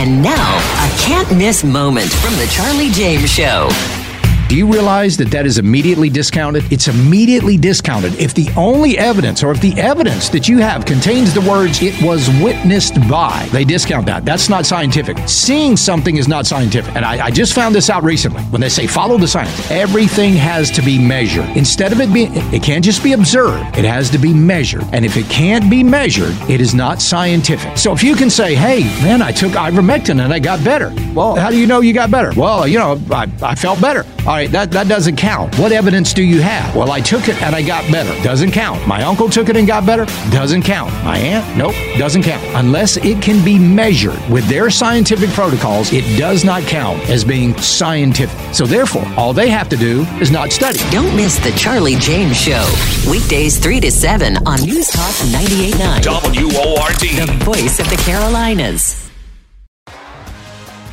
And now, a can't miss moment from the Charlie James Show. Do you realize that that is immediately discounted? It's immediately discounted if the only evidence or if the evidence that you have contains the words it was witnessed by. They discount that. That's not scientific. Seeing something is not scientific. And I, I just found this out recently when they say follow the science. Everything has to be measured. Instead of it being, it can't just be observed, it has to be measured. And if it can't be measured, it is not scientific. So if you can say, hey, man, I took ivermectin and I got better. Well, how do you know you got better? Well, you know, I, I felt better. All right, that, that doesn't count. What evidence do you have? Well, I took it and I got better. Doesn't count. My uncle took it and got better. Doesn't count. My aunt? Nope. Doesn't count. Unless it can be measured with their scientific protocols, it does not count as being scientific. So therefore, all they have to do is not study. Don't miss the Charlie James Show. Weekdays 3 to 7 on News Talk 98.9. WORD. The voice of the Carolinas.